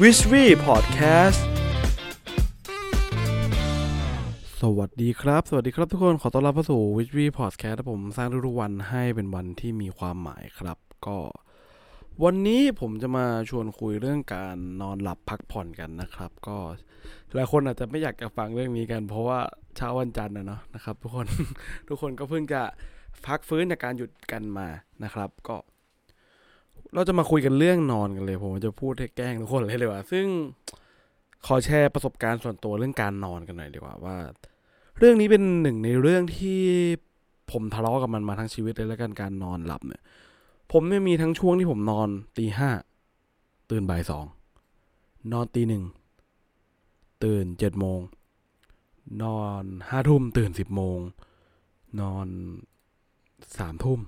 w i s h w e Podcast สวัสดีครับ สวัสดีครับทุกคนขอต้อนรับเข้าสู่ w i s h w e Podcast ผมสร้างทุกๆวันให้เป็นวันที่มีความหมายครับ ก็ วันนี้ผมจะมาชวนคุยเรื่องการนอนหลับพักผ่อนกันนะครับ ก็หลายคนอาจจะไม่อยากจะฟังเรื่องนี้กัน เพราะว่าเช้าวันจันทร์นะเนาะนะครับ ทุกคนทุกคนก็เพิ่งจะพักฟื้นจากการหยุดกันมานะครับ ก็ เราจะมาคุยกันเรื่องนอนกันเลย ผมจะพูดให้แกล้งทุกคนเลยเลยว่า ซึ่งขอแชร์ประสบการณ์ส่วนตัวเรื่องการนอนกันหน่อยดีกว่าว่า เรื่องนี้เป็นหนึ่งในเรื่องที่ผมทะเลาะกับมันมาทั้งชีวิตเลยแล้วกันการนอนหลับเนี่ย ผมเนี่ยมีทั้งช่วงที่ผมนอนตีห้าตื่นบ่ายสองนอนตีหนึ่งตื่นเจ็ดโมงนอนห้าทุ่มตื่นสิบโมงนอนสามทุ่ม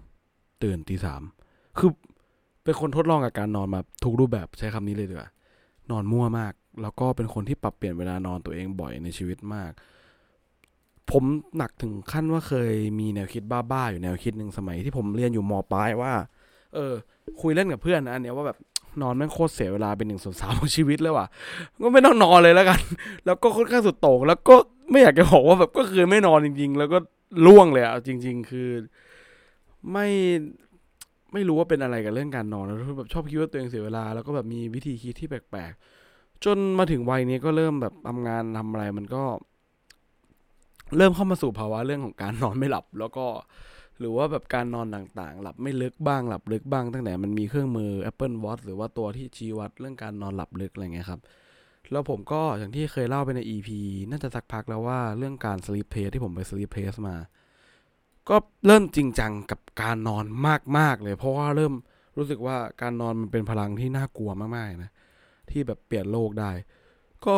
ตื่นตีสามคือ เป็นคนทดลองกับการนอนมาทุกรูปแบบใช้คำนี้เลยดีกว่านอนมั่วมาก แล้วก็เป็นคนที่ปรับเปลี่ยนเวลานอนตัวเองบ่อยในชีวิตมาก ผมหนักถึงขั้นว่าเคยมีแนวคิดบ้าๆอยู่แนวคิดหนึ่งสมัยที่ผมเรียนอยู่มปลายว่า เออ คุยเล่นกับเพื่อนนะอันเนี้ยว่าแบบนอนแม่งโคตรเสียเวลาเป็นหนึ่งส่วนสามของชีวิตเลยว่ะ ก็ไม่ต้องนอนเลยแล้วกัน แล้วก็ค่อนข้างสุดโต่งแล้วก็ไม่อยากจะบอกว่าแบบก็คือไม่นอนจริง ๆ แล้วก็ล่วงเลยอะจริง ๆ คือ ไม่ ไม่รู้ว่าเป็นอะไรกับเรื่องการนอนแล้วแบบชอบคิดว่าตัวเองเสียเวลา แล้วก็แบบมีวิธีคิดที่แปลกๆ จนมาถึงวัยนี้ก็เริ่มแบบทำงานทำอะไรมันก็ เริ่มเข้ามาสู่ภาวะเรื่องของการนอนไม่หลับ แล้วก็ หรือว่าแบบการนอนต่างๆ หลับไม่ลึกบ้างหลับลึกบ้างตั้งแต่มันมีเครื่องมือ Apple Watch หรือว่าตัวที่ชี้วัดเรื่องการนอนหลับลึกอะไรเงี้ยครับแล้วผมก็อย่างที่เคยเล่าไปใน EP น่าจะสักพักแล้วว่าเรื่องการ sleep test ที่ผมไป sleep test มา ก็เริ่มจริงจังกับการนอนมาก ๆ เลย เพราะว่าเริ่มรู้สึกว่าการนอนมันเป็นพลังที่น่ากลัวมากๆนะที่แบบเปลี่ยนโลกได้ ก็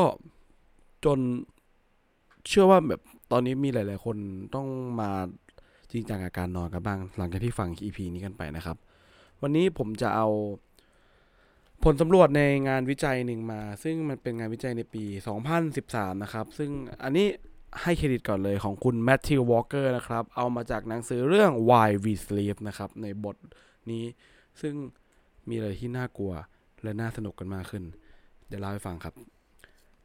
จนเชื่อว่าแบบตอนนี้มีหลาย ๆ คนต้องมาจริงจังกับการนอนกันบ้าง หลังจากที่ฟัง EP นี้กันไปนะครับ วันนี้ผมจะเอาผลสำรวจในงานวิจัยหนึ่งมา ซึ่งมันเป็นงานวิจัยในปี 2013 นะครับ ซึ่งอันนี้ ให้เครดิตก่อนเลยของคุณแมทธิววอลเกอร์นะครับ เอามาจากหนังสือเรื่อง Why We Sleep นะครับ ในบทนี้ซึ่งมีอะไรที่น่ากลัวและน่าสนุกกันมากขึ้น เดี๋ยวเล่าให้ฟังครับ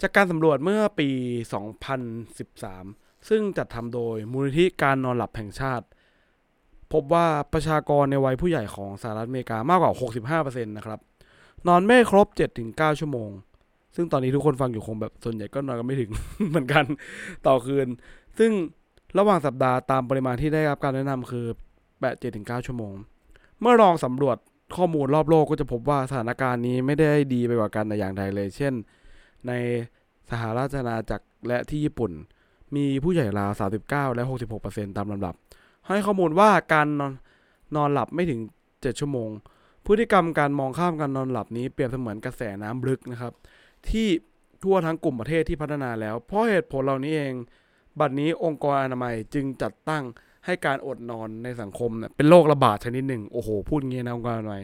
จากการสำรวจเมื่อปี 2013 ซึ่งจัดทำโดยมูลนิธิการนอนหลับแห่งชาติ พบว่าประชากรในวัยผู้ใหญ่ของสหรัฐอเมริกามากกว่า 65%นะครับ นอนไม่ครบ 7-9 ชั่วโมง ซึ่งตอนนี้ทุกคนฟังอยู่คงแบบส่วนใหญ่ก็นอนกันไม่ถึงเหมือนกันต่อคืน ซึ่งระหว่างสัปดาห์ตามปริมาณที่ได้รับการแนะนำคือ8 7-9ชั่วโมง เมื่อลองสำรวจข้อมูลรอบโลกก็จะพบว่าสถานการณ์นี้ไม่ได้ดีไปกว่ากันแต่อย่างใดเลย เช่น ในสหราชอาณาจักรและที่ญี่ปุ่น มีผู้ใหญ่ราว 39 และ 66%ตามลำดับ ให้ข้อมูลว่าการนอนนอนหลับไม่ถึง 7 ชั่วโมง พฤติกรรมการมองข้ามการนอนหลับนี้เปรียบเสมือนกระแสน้ำลึกนะครับ ที่ทั่วทั้งกลุ่มประเทศที่พัฒนาแล้ว เพราะเหตุผลเหล่านี้เอง บัดนี้องค์กรอนามัยจึงจัดตั้งให้การอดนอนในสังคมเนี่ยเป็นโรคระบาดชนิดหนึ่ง โอ้โห พูดงี้นะองค์กรอนามัย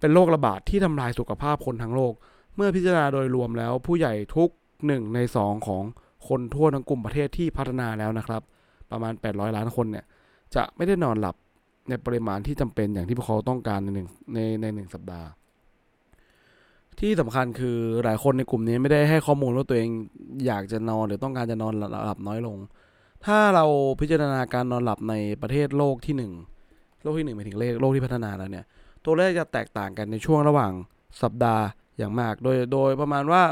เป็นโรคระบาดที่ทำลายสุขภาพคนทั้งโลก เมื่อพิจารณาโดยรวมแล้ว ผู้ใหญ่ทุกหนึ่งในสองของคนทั่วทั้งกลุ่มประเทศที่พัฒนาแล้วนะครับ ประมาณ 800 ล้านคนเนี่ย จะไม่ได้นอนหลับในปริมาณที่จำเป็นอย่างที่พวกเขาต้องการในหนึ่งในในหนึ่งสัปดาห์ ที่สำคัญคือหลายคนในกลุ่มนี้ไม่ได้ให้ข้อมูลว่าตัวเองอยากจะนอนหรือต้องการจะนอนหลับน้อยลง ถ้าเราพิจารณาการนอนหลับในประเทศโลกที่หนึ่งโลกที่หนึ่งหมายถึงเลขโลกที่พัฒนาแล้วเนี่ย ตัวเลขจะแตกต่างกันในช่วงระหว่างสัปดาห์อย่างมาก โดยโดยประมาณว่า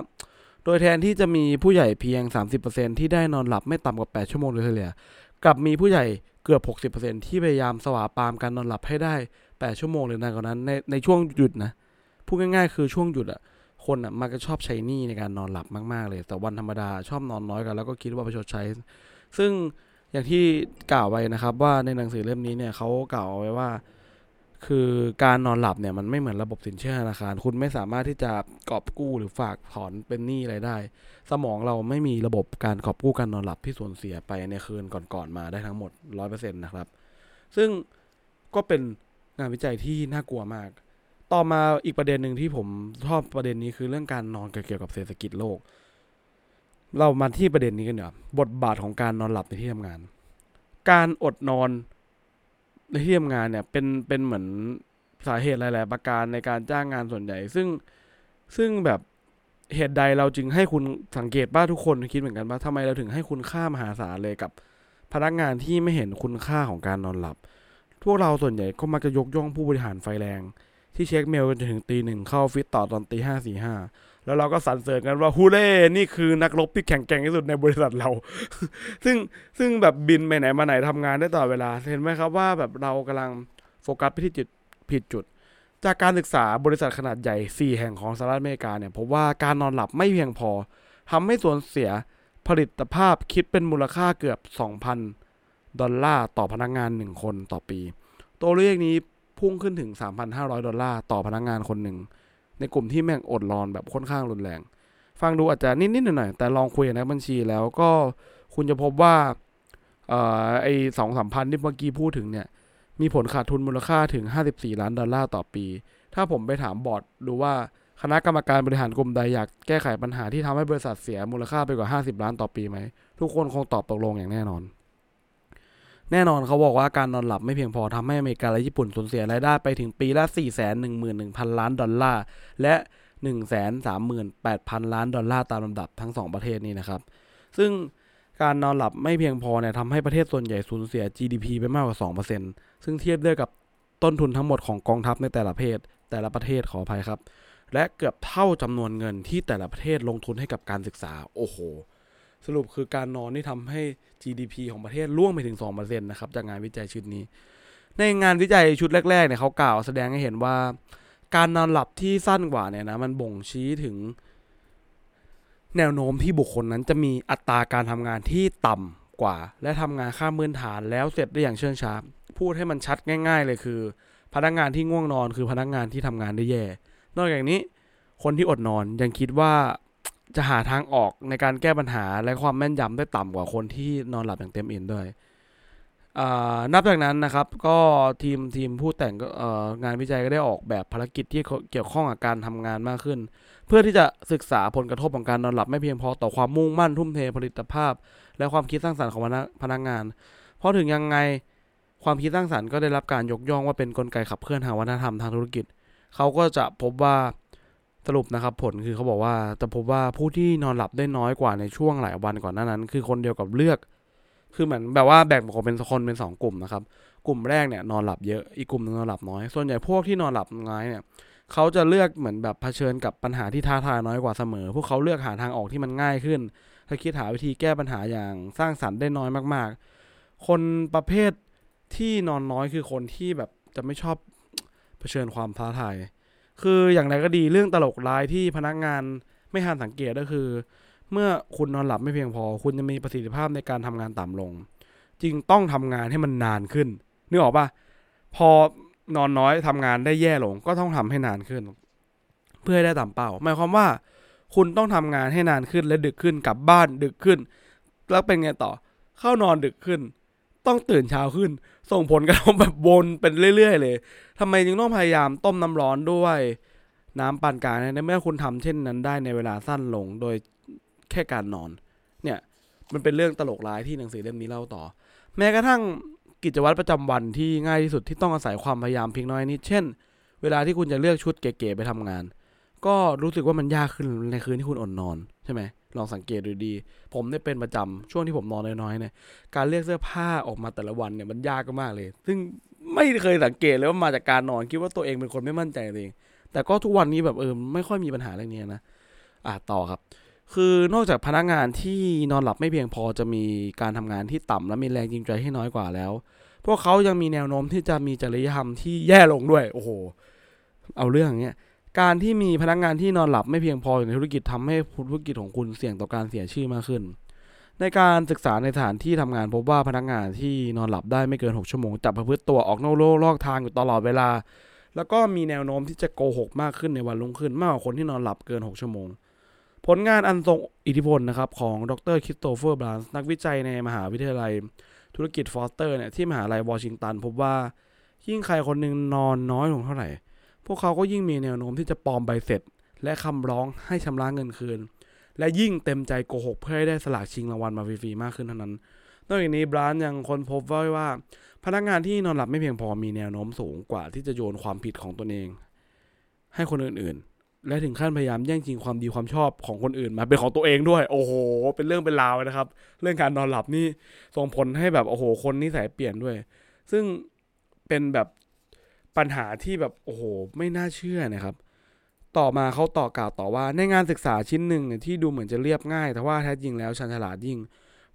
โดยแทนที่จะมีผู้ใหญ่เพียง 30%ที่ได้นอนหลับไม่ต่ำกว่า 8 ชั่วโมงโดยเฉลี่ยกลับมีผู้ใหญ่เกือบ 60%ที่พยายามสวาปามการนอนหลับให้ได้ 8 ชั่วโมงหรือนานกว่านั้นในในช่วงหยุดนะ พูดง่ายๆ คือช่วงหยุดอะคนอะมักจะชอบใช้หนี้ในการนอนหลับมากๆเลย แต่วันธรรมดาชอบนอนน้อยกัน แล้วก็คิดว่าประชดใช้ ซึ่งอย่างที่กล่าวไว้นะครับว่าในหนังสือเล่มนี้เนี่ยเขากล่าวเอาไว้ว่า คือการนอนหลับเนี่ยมันไม่เหมือนระบบสินเชื่อธนาคาร คุณไม่สามารถที่จะกอบกู้หรือฝากถอนเป็นหนี้อะไรได้ สมองเราไม่มีระบบการกอบกู้การนอนหลับที่สูญเสียไปในคืนก่อนๆมาได้ทั้งหมดร้อยเปอร์เซ็นต์นะครับ ซึ่งก็เป็นงานวิจัยที่น่ากลัวมาก ต่อมาอีกประเด็นหนึ่งที่ผมชอบประเด็นนี้คือเรื่องการนอนเกี่ยวกับเศรษฐกิจโลก เรามาที่ประเด็นนี้กันเนีกว่ยบทบาทของการนอนหลับในที่ทำงาน การอดนอนในที่ทำงานเนี่ยเป็นเป็นเหมือนสาเหตุหลาย ๆ ประการในการจ้างงานส่วนใหญ่ ซึ่งซึ่งแบบเหตุใดเราจึงให้คุณสังเกตบ้าทุกคนคิดเหมือนกันว่าทำไมเราถึงให้คุณค่ามหาศาลเลยกับพนักงานที่ไม่เห็นคุณค่าของการนอนหลับ พวกเราส่วนใหญ่ก็มักจะยกย่องผู้บริหารไฟแรง ที่เช็คเมลกันจนถึงตีหนึ่งเข้าฟิตต่อตอนตีห้าสี่ห้าแล้วเราก็สรรเสริญกันว่าฮูเล่นี่คือนักรบที่แข็งแกร่งที่สุดในบริษัทเรา ซึ่งซึ่งแบบบินไปไหนมาไหนทำงานได้ตลอดเวลา เห็นไหมครับว่าแบบเรากำลังโฟกัสไปที่จุดผิดจุด จากการศึกษาบริษัทขนาดใหญ่ 4 แห่งของสหรัฐอเมริกาเนี่ยพบว่าการนอนหลับไม่เพียงพอทำให้ส่วนเสียผลิตภาพคิดเป็นมูลค่าเกือบ 2,000 ดอลลาร์ต่อพนักงาน 1 คนต่อปี ตัวเลขนี้ พุ่งขึ้นถึง 3,500 ดอลลาร์ต่อพนักงานคนหนึ่ง ในกลุ่มที่แม่งอดนอนแบบค่อนข้างรุนแรง ฟังดูอาจจะนิดๆหน่อยๆแต่ลองคุยกับนักบัญชีแล้วก็คุณจะพบว่าออไอสองสามพันที่เมื่อกี้พูดถึงเนี่ย มีผลขาดทุนมูลค่าถึง 54 ล้านดอลลาร์ต่อปี ถ้าผมไปถามบอร์ดดูว่าคณะกรรมการบริหารกลุ่มใดอยากแก้ไขปัญหาที่ทำให้บริษัทเสียมูลค่าไปกว่า 50 ล้านต่อปีไหม ทุกคนคงตอบตกลงอย่างแน่นอน แน่นอนเขาบอกว่าการนอนหลับไม่เพียงพอทำให้อเมริกาและญี่ปุ่นสูญเสียรายได้ไปถึงปีละ 411,000ล้านดอลลาร์ และ 138,000 ล้านดอลลาร์ตามลำดับทั้งสองประเทศนี้นะครับ ซึ่งการนอนหลับไม่เพียงพอเนี่ยทำให้ประเทศส่วนใหญ่สูญเสีย GDP ไปมากกว่า 2%ซึ่งเทียบได้กับต้นทุนทั้งหมดของกองทัพในแต่ละประเทศ แต่ละประเทศขออภัยครับ และเกือบเท่าจำนวนเงินที่แต่ละประเทศลงทุนให้กับการศึกษา โอ้โห สรุปคือการนอนนี่ทำให้ GDP ของประเทศล่วงไปถึง2%นะครับจากงานวิจัยชุดนี้ ในงานวิจัยชุดแรกๆเนี่ยเขากล่าวแสดงให้เห็นว่า การนอนหลับที่สั้นกว่าเนี่ยนะมันบ่งชี้ถึง แนวโน้มที่บุคคลนั้นจะมีอัตราการทำงานที่ต่ำกว่า และทำงานข้ามพื้นฐานแล้วเสร็จได้อย่างเชื่องช้าพูดให้มันชัดง่าย ๆ เลยคือ พนักงานที่ง่วงนอนคือพนักงานที่ทำงานได้แย่ นอกจากนี้คนที่อดนอนยังคิดว่า จะหาทางออกในการแก้ปัญหาและความแม่นยำได้ต่ำกว่าคนที่นอนหลับอย่างเต็มอิ่มด้วยนับจากนั้นนะครับก็ทีมทีมผู้แต่งก็งานวิจัยก็ได้ออกแบบภารกิจที่เกี่ยวข้องกับการทำงานมากขึ้น เพื่อที่จะศึกษาผลกระทบของการนอนหลับไม่เพียงพอต่อความมุ่งมั่นทุ่มเทผลิตภาพ และความคิดสร้างสรรค์ของพนักพนักงาน เพราะถึงยังไงความคิดสร้างสรรค์ก็ได้รับการยกย่องว่าเป็นนกลไกขับเคลื่อนทางวัฒนธรรมทางธุรกิจ เขาก็จะพบว่า สรุปนะครับผลคือเขาบอกว่าจะพบว่าผู้ที่นอนหลับได้น้อยกว่าในช่วงหลายวันก่อนหน้านั้น คือคนเดียวกับเลือก คือเหมือนแบบว่าแบ่งออกเป็นคนเป็นสองกลุ่มนะครับ กลุ่มแรกเนี่ยนอนหลับเยอะอีกกลุ่มนึงนอนหลับน้อย ส่วนใหญ่พวกที่นอนหลับน้อยเนี่ยเขาจะเลือกเหมือนแบบเผชิญกับปัญหาที่ท้าทายน้อยกว่าเสมอ พวกเขาเลือกหาทางออกที่มันง่ายขึ้นถ้าคิดหาวิธีแก้ปัญหาอย่างสร้างสรรค์ได้น้อยมาก ๆ คนประเภทที่นอนน้อยคือคนที่แบบจะไม่ชอบเผชิญความท้าทาย คืออย่างไรก็ดีเรื่องตลกร้ายที่พนักงานไม่ทันสังเกตก็คือ เมื่อคุณนอนหลับไม่เพียงพอ คุณจะมีประสิทธิภาพในการทำงานต่ำลง จึงต้องทำงานให้มันนานขึ้นนึกออกปะพอนอนน้อยทำงานได้แย่ลง ก็ต้องทำให้นานขึ้น เพื่อให้ได้ตามเป้าหมายความว่า คุณต้องทำงานให้นานขึ้นและดึกขึ้นกลับบ้านดึกขึ้น แล้วเป็นไงต่อเข้านอนดึกขึ้น ต้องตื่นเช้าขึ้น ส่งผลกระทบแบบวนเป็นเรื่อย ๆ เลยทำไมจึงต้องพยายามต้มน้ำร้อนด้วยน้ำปานกลางในเมื่อคุณทำเช่นนั้นได้ในเวลาสั้นลงโดยแค่การนอน เนี่ย มันเป็นเรื่องตลกร้ายที่หนังสือเล่มนี้เล่าต่อ แม้กระทั่งกิจวัตรประจำวันที่ง่ายที่สุดที่ต้องอาศัยความพยายามเพียงน้อยนิดเช่น เวลาที่คุณจะเลือกชุดเก๋ๆไปทำงาน ก็รู้สึกว่ามันยากขึ้นในคืนที่คุณอดนอนใช่ไหมลองสังเกตดูดี ผมได้เป็นประจำช่วงที่ผมนอนน้อยๆเนี่ยการเลือกเสื้อผ้าออกมาแต่ละวันเนี่ยมันยากมากเลย ซึ่งไม่เคยสังเกตเลยว่ามาจากการนอนคิดว่าตัวเองเป็นคนไม่มั่นใจเอง แต่ก็ทุกวันนี้แบบเออไม่ค่อยมีปัญหาเรื่องนี้นะอ่าต่อครับ คือนอกจากพนักงานที่นอนหลับไม่เพียงพอจะมีการทำงานที่ต่ำและมีแรงจูงใจที่น้อยกว่าแล้ว พวกเขายังมีแนวโน้มที่จะมีจริยธรรมที่แย่ลงด้วย โอ้โห เอาเรื่องเงี้ย การที่มีพนักงานที่นอนหลับไม่เพียงพออยู่ในธุรกิจทำให้ธุรกิจของคุณเสี่ยงต่อการเสียชื่อมากขึ้น ในการศึกษาในสถานที่ทำงานพบว่าพนักงานที่นอนหลับได้ไม่เกิน 6 ชั่วโมงจะประพฤติตัวออกนอกลู่นอกทางอยู่ตลอดเวลา แล้วก็มีแนวโน้มที่จะโกหกมากขึ้นในวันรุ่งขึ้นมากกว่าคนที่นอนหลับเกิน 6 ชั่วโมง ผลงานอันทรงอิทธิพลนะครับของดรคริสโตเฟอร์บาร์นส์นักวิจัยในมหาวิทยาลัย ธุรกิจฟอสเตอร์เนี่ยที่มหาลัยวอชิงตันพบว่ายิ่งใครคนหนึ่งนอนน้อยลงเท่าไหร่ พวกเขาก็ยิ่งมีแนวโน้มที่จะปลอมใบเสร็จ และคำร้องให้ชำระเงินคืน และยิ่งเต็มใจโกหกเพื่อให้ได้สลากชิงรางวัลมาฟรีๆมากขึ้นเท่านั้น นอกจากนี้บรานยังค้นพบว่าว่า พนักงานที่นอนหลับไม่เพียงพอมีแนวโน้มสูงกว่าที่จะโยนความผิดของตนเอง ให้คนอื่นๆ และถึงขั้นพยายามแย่งชิงความดีความชอบของคนอื่นมาเป็นของตัวเองด้วย โอ้โห เป็นเรื่องเป็นราวนะครับ เรื่องการนอนหลับนี่ส่งผลให้แบบโอ้โห คนนิสัยเปลี่ยนด้วย ซึ่งเป็นแบบ ปัญหาที่แบบโอ้โหไม่น่าเชื่อนะครับ ต่อมาเขาต่อกล่าวต่อว่าในงานศึกษาชิ้นหนึ่งเนี่ยที่ดูเหมือนจะเรียบง่าย แต่ว่าแท้จริงแล้วชันฉลาดยิ่ง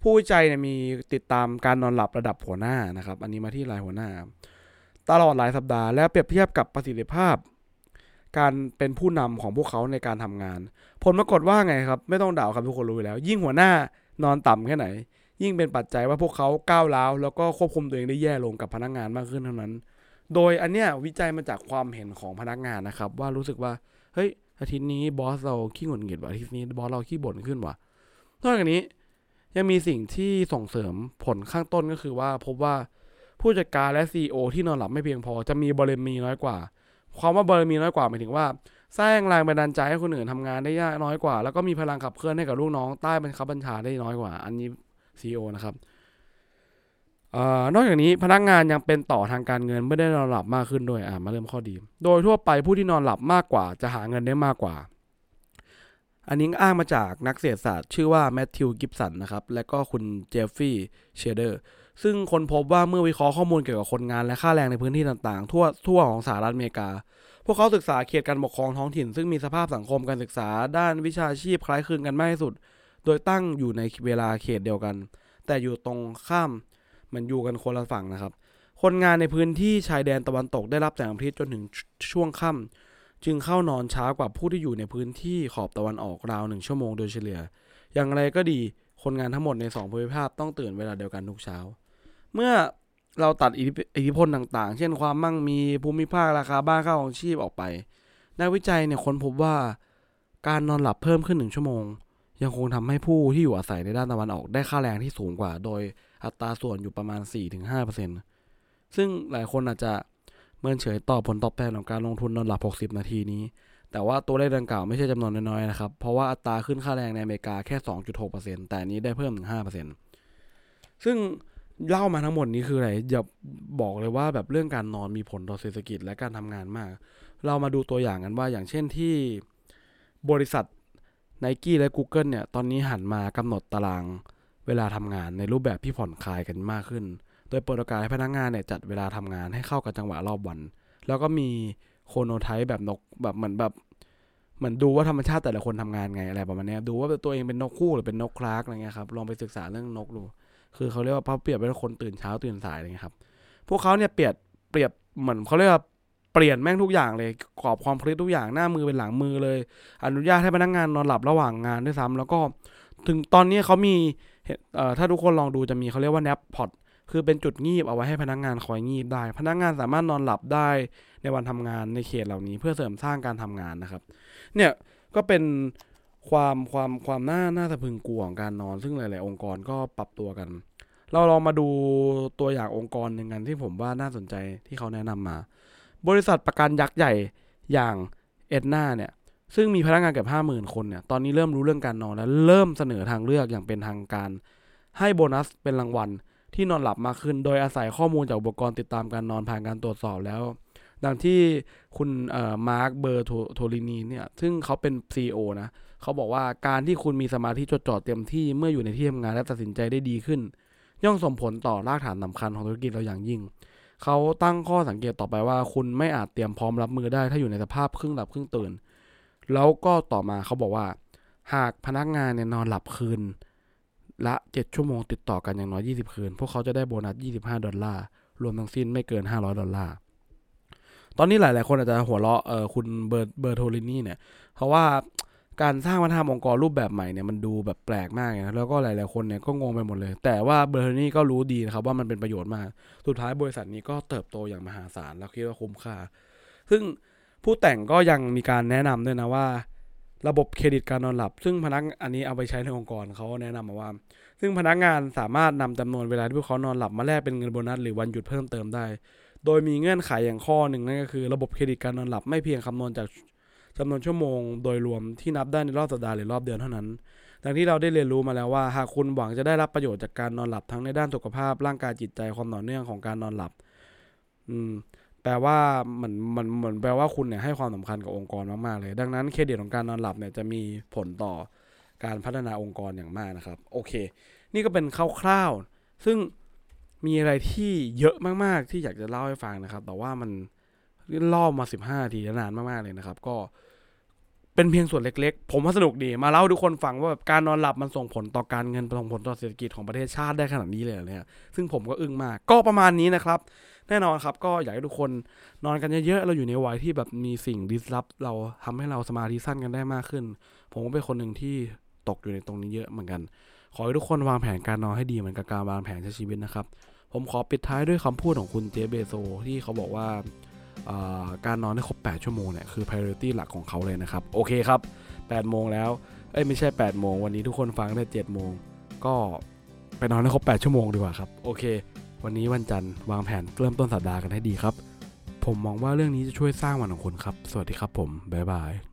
ผู้วิจัยเนี่ยมีติดตามการนอนหลับระดับหัวหน้านะครับ อันนี้มาที่รายหัวหน้า ตลอดหลายสัปดาห์แล้วเปรียบเทียบกับประสิทธิภาพ การเป็นผู้นำของพวกเขาในการทำงาน ผลปรากฏว่าไงครับ ไม่ต้องด่าครับทุกคนรู้แล้ว ยิ่งหัวหน้านอนต่ำแค่ไหน ยิ่งเป็นปัจจัยว่าพวกเขาก้าวร้าวแล้วก็ควบคุมตัวเองได้แย่ลงกับพนักงานมากขึ้นเท่านั้น โดยอันเนี้ยวิจัยมาจากความเห็นของพนักงานนะครับ ว่ารู้สึกว่า เฮ้ย อาทิตย์นี้บอสเราขี้หงุดหงิดว่ะอาทิตย์นี้บอสเราขี้บ่นขึ้นว่ะนอกจากนี้ยังมีสิ่งที่ส่งเสริมผลข้างต้นก็คือว่า พบว่าผู้จัดการและ CEO ที่นอนหลับไม่เพียงพอจะมีบารมีน้อยกว่า ความว่าบารมีน้อยกว่าหมายถึงว่าสร้างแรงบันดาลใจให้คนอื่นทำงานได้ยากน้อยกว่า แล้วก็มีพลังขับเคลื่อนให้กับลูกน้องใต้บังคับบัญชาได้น้อยกว่า อันนี้ CEO นะครับ นอกจากนี้พนักงานยังเป็นต่อทางการเงินไม่ได้นอนหลับมากขึ้นด้วยอ่ามาเริ่มข้อดี โดยทั่วไปผู้ที่นอนหลับมากกว่า จะหาเงินได้มากกว่า อันนี้อ้างมาจากนักเศรษฐศาสตร์ ชื่อว่าแมทธิวกิฟสันนะครับ และก็คุณเจฟฟี่เชเดอร์ ซึ่งคนพบว่าเมื่อวิเคราะห์ข้อมูลเกี่ยวกับคนงานและค่าแรงในพื้นที่ต่างๆ ทั่วทั่วของสหรัฐอเมริกา พวกเขาศึกษาเขตการปกครองท้องถิ่น ซึ่งมีสภาพสังคมการศึกษาด้านวิชาชีพคล้ายคลึงกันมากที่สุด โดยตั้งอยู่ในเวลาเขตเดียวกัน แต่อยู่ตรงข้าม มันอยู่กันคนละฝั่งนะครับ คนงานในพื้นที่ชายแดนตะวันตกได้รับแสงอาทิตย์จนถึงช่วงค่ำจึงเข้านอนช้ากว่าผู้ที่อยู่ในพื้นที่ขอบตะวันออกราวหนึ่งชั่วโมงโดยเฉลี่ย อย่างไรก็ดีคนงานทั้งหมดในสองภูมิภาคต้องตื่นเวลาเดียวกันทุกเช้า เมื่อเราตัดอิทธิอิทธิพลต่างๆ เช่นความมั่งมีภูมิภาคราคาบ้านค่าของชีพออกไป นักวิจัยเนี่ยค้นพบว่าการนอนหลับเพิ่มขึ้นหนึ่งชั่วโมง ยังคงทำให้ผู้ที่อยู่อาศัยในด้านตะวันออกได้ค่าแรงที่สูงกว่า โดยอัตราส่วนอยู่ประมาณ 4-5%ซึ่งหลายคนอาจจะเมินเฉยต่อผลตอบแทนของการลงทุนนอนหลับ 60 นาทีนี้ แต่ว่าตัวเลขดังกล่าวไม่ใช่จำนวนน้อยๆนะครับ เพราะว่าอัตราขึ้นค่าแรงในอเมริกาแค่ 2.6%แต่นนี้ได้เพิ่มถึง 5%ซึ่งเล่ามาทั้งหมดนี้คืออะไรอย่าบอกเลยว่าแบบเรื่องการนอนมีผลต่อเศรษฐกิจและการทำงานมาก เรามาดูตัวอย่างกันว่าอย่างเช่นที่บริษัท n i กี้และ Google เนี่ยตอนนี้หันมากำหนดตารางเวลาทำงานในรูปแบบที่ผ่อนคลายกันมากขึ้น โดยเปิดโอกาสให้พนักงานเนี่ยจัดเวลาทำงานให้เข้ากับจังหวะรอบวัน แล้วก็มีโคโนไทป์แบบนกแบบเหมือนแบบเหมือนดูว่าธรรมชาติแต่ละคนทำงานไงอะไรประมาณนี้ดูว่าตัวเองเป็นนกคู่หรือเป็นนกคลากอะไรเงี้ยครับลองไปศึกษาเรื่องนกดูคือเขาเรียกว่าเขาเปรียบเป็นคนตื่นเช้าตื่นสายอะไรเงี้ยครับพวกเขาเนี่ยเปรียบเปรียบเหมือนเขาเรียกว่า เปลี่ยนแม่งทุกอย่างเลยกรอบความพลิกทุกอย่างหน้ามือเป็นหลังมือเลย อนุญาตให้พนักงานนอนหลับระหว่างงานด้วยซ้ำแล้วก็ถึงตอนนี้เขามีถ้าทุกคนลองดูจะมีเขาเรียกว่า nap pod คือเป็นจุดงีบเอาไว้ให้พนักงานคอยงีบได้ พนักงานสามารถนอนหลับได้ในวันทำงานในเขตเหล่านี้ เพื่อเสริมสร้างการทำงานนะครับ เนี่ยก็เป็นความความความน่าน่าสะพึงกลัวของการนอน ซึ่งหลาย ๆ องค์กรก็ปรับตัวกัน เราลองมาดูตัวอย่างองค์กรหนึ่งกันที่ผมว่าน่าสนใจที่เขาแนะนำมา บริษัทประกันยักษ์ใหญ่อย่างเอ็ดนาเนี่ยซึ่งมีพนักงานเกือบห้าหมื่นคนเนี่ยตอนนี้เริ่มรู้เรื่องการนอนและเริ่มเสนอทางเลือกอย่างเป็นทางการ ให้โบนัสเป็นรางวัลที่นอนหลับมากขึ้น โดยอาศัยข้อมูลจากอุปกรณ์ติดตามการนอนผ่านการตรวจสอบแล้ว ดังที่คุณมาร์คเบอร์โทลินีเนี่ยซึ่งเขาเป็น CEO นะเขาบอกว่าการที่คุณมีสมาธิจดจ่อเต็มที่เมื่ออยู่ในที่ทำงานและตัดสินใจได้ดีขึ้น ย่อมส่งผลต่อรากฐานสำคัญของธุรกิจเราอย่างยิ่ง เขาตั้งข้อสังเกตต่อไปว่า คุณไม่อาจเตรียมพร้อมรับมือได้ถ้าอยู่ในสภาพครึ่งหลับครึ่งตื่น แล้วก็ต่อมาเขาบอกว่า หากพนักงานเนี่ยนอนหลับคืน ละ 7 ชั่วโมงติดต่อกันอย่างน้อย 20 คืน พวกเขาจะได้โบนัส 25 ดอลลาร์ รวมทั้งสิ้นไม่เกิน 500 ดอลลาร์ ตอนนี้หลาย ๆ คนอาจจะหัวเราะเยาะคุณเบอร์เบอร์โทลินี่เนี่ย เพราะว่า การสร้างวัฒนธรรมองค์กรรูปแบบใหม่เนี่ยมันดูแบบแปลกมากนะแล้วก็หลาย ๆ คนเนี่ยก็งงไปหมดเลย แต่ว่าเบอร์โทลินี่ก็รู้ดีนะครับว่ามันเป็นประโยชน์มาก สุดท้ายบริษัทนี้ก็เติบโตอย่างมหาศาลแล้วคิดว่าคุ้มค่า ซึ่งผู้แต่งก็ยังมีการแนะนำด้วยนะว่า ระบบเครดิตการนอนหลับ ซึ่งพนักอันนี้เอาไปใช้ในองค์กรเขาแนะนำมาว่า ซึ่งพนักงานสามารถนำจำนวนเวลาที่พวกเขานอนหลับมาแลกเป็นเงินโบนัสหรือวันหยุดเพิ่มเติมได้ โดยมีเงื่อนไขอย่างข้อหนึ่งนั่นก็คือ ระบบเครดิตการนอนหลับไม่เพียงคำนวณจาก จำนวนชั่วโมงโดยรวมที่นับได้ในรอบสัปดาห์หรือรอบเดือนเท่านั้น ดังที่เราได้เรียนรู้มาแล้วว่า หากคุณหวังจะได้รับประโยชน์จากการนอนหลับทั้งในด้านสุขภาพ ร่างกายจิตใจความต่อเนื่องของการนอนหลับ อืมแปลว่ามันมันเหมือนแปลว่าคุณเนี่ยให้ความสำคัญกับองค์กรมากๆเลย ดังนั้นเครดิตของการนอนหลับเนี่ยจะมีผลต่อการพัฒนาองค์กรอย่างมากนะครับ โอเค นี่ก็เป็นคร่าวๆซึ่งมีอะไรที่เยอะมากๆที่อยากจะเล่าให้ฟังนะครับ แต่ว่ามัน ล่อมา15นาทีนานมากๆเลยนะครับ ก็เป็นเพียงส่วนเล็กๆ ผมว่าสนุกดี มาเล่าให้ทุกคนฟังว่าแบบการนอนหลับมันส่งผลต่อการเงินส่งผลต่อเศรษฐกิจของประเทศชาติได้ขนาดนี้เลยเหรอเนี่ยซึ่งผมก็อึ้งมาก ก็ประมาณนี้นะครับ แน่นอนครับ ก็อยากให้ทุกคนนอนกันเยอะๆ เราอยู่ในวัยที่แบบมีสิ่งดิสรับเราทำให้เราสมาธิสั้นกันได้มากขึ้น ผมก็เป็นคนหนึ่งที่ตกอยู่ในตรงนี้เยอะเหมือนกัน ขอให้ทุกคนวางแผนการนอนให้ดีเหมือนกับการวางแผนใช้ชีวิตนะครับ ผมขอปิดท้ายด้วยคำพูดของคุณเจเบโซที่เขาบอกว่า การนอนให้ครบ 8 ชั่วโมงเนี่ยคือ priority หลักของเขาเลยนะครับ โอเคครับ 8 โมงแล้ว เอ้ยไม่ใช่ 8 โมง วันนี้ทุกคนฟังได้7โมง ก็ไปนอนให้ครบ 8 ชั่วโมงดีกว่าครับ โอเค วันนี้วันจันทร์วางแผนเริ่มต้นสัปดาห์กันให้ดีครับ ผมมองว่าเรื่องนี้จะช่วยสร้างวันของคุณครับ สวัสดีครับผม บ๊ายบาย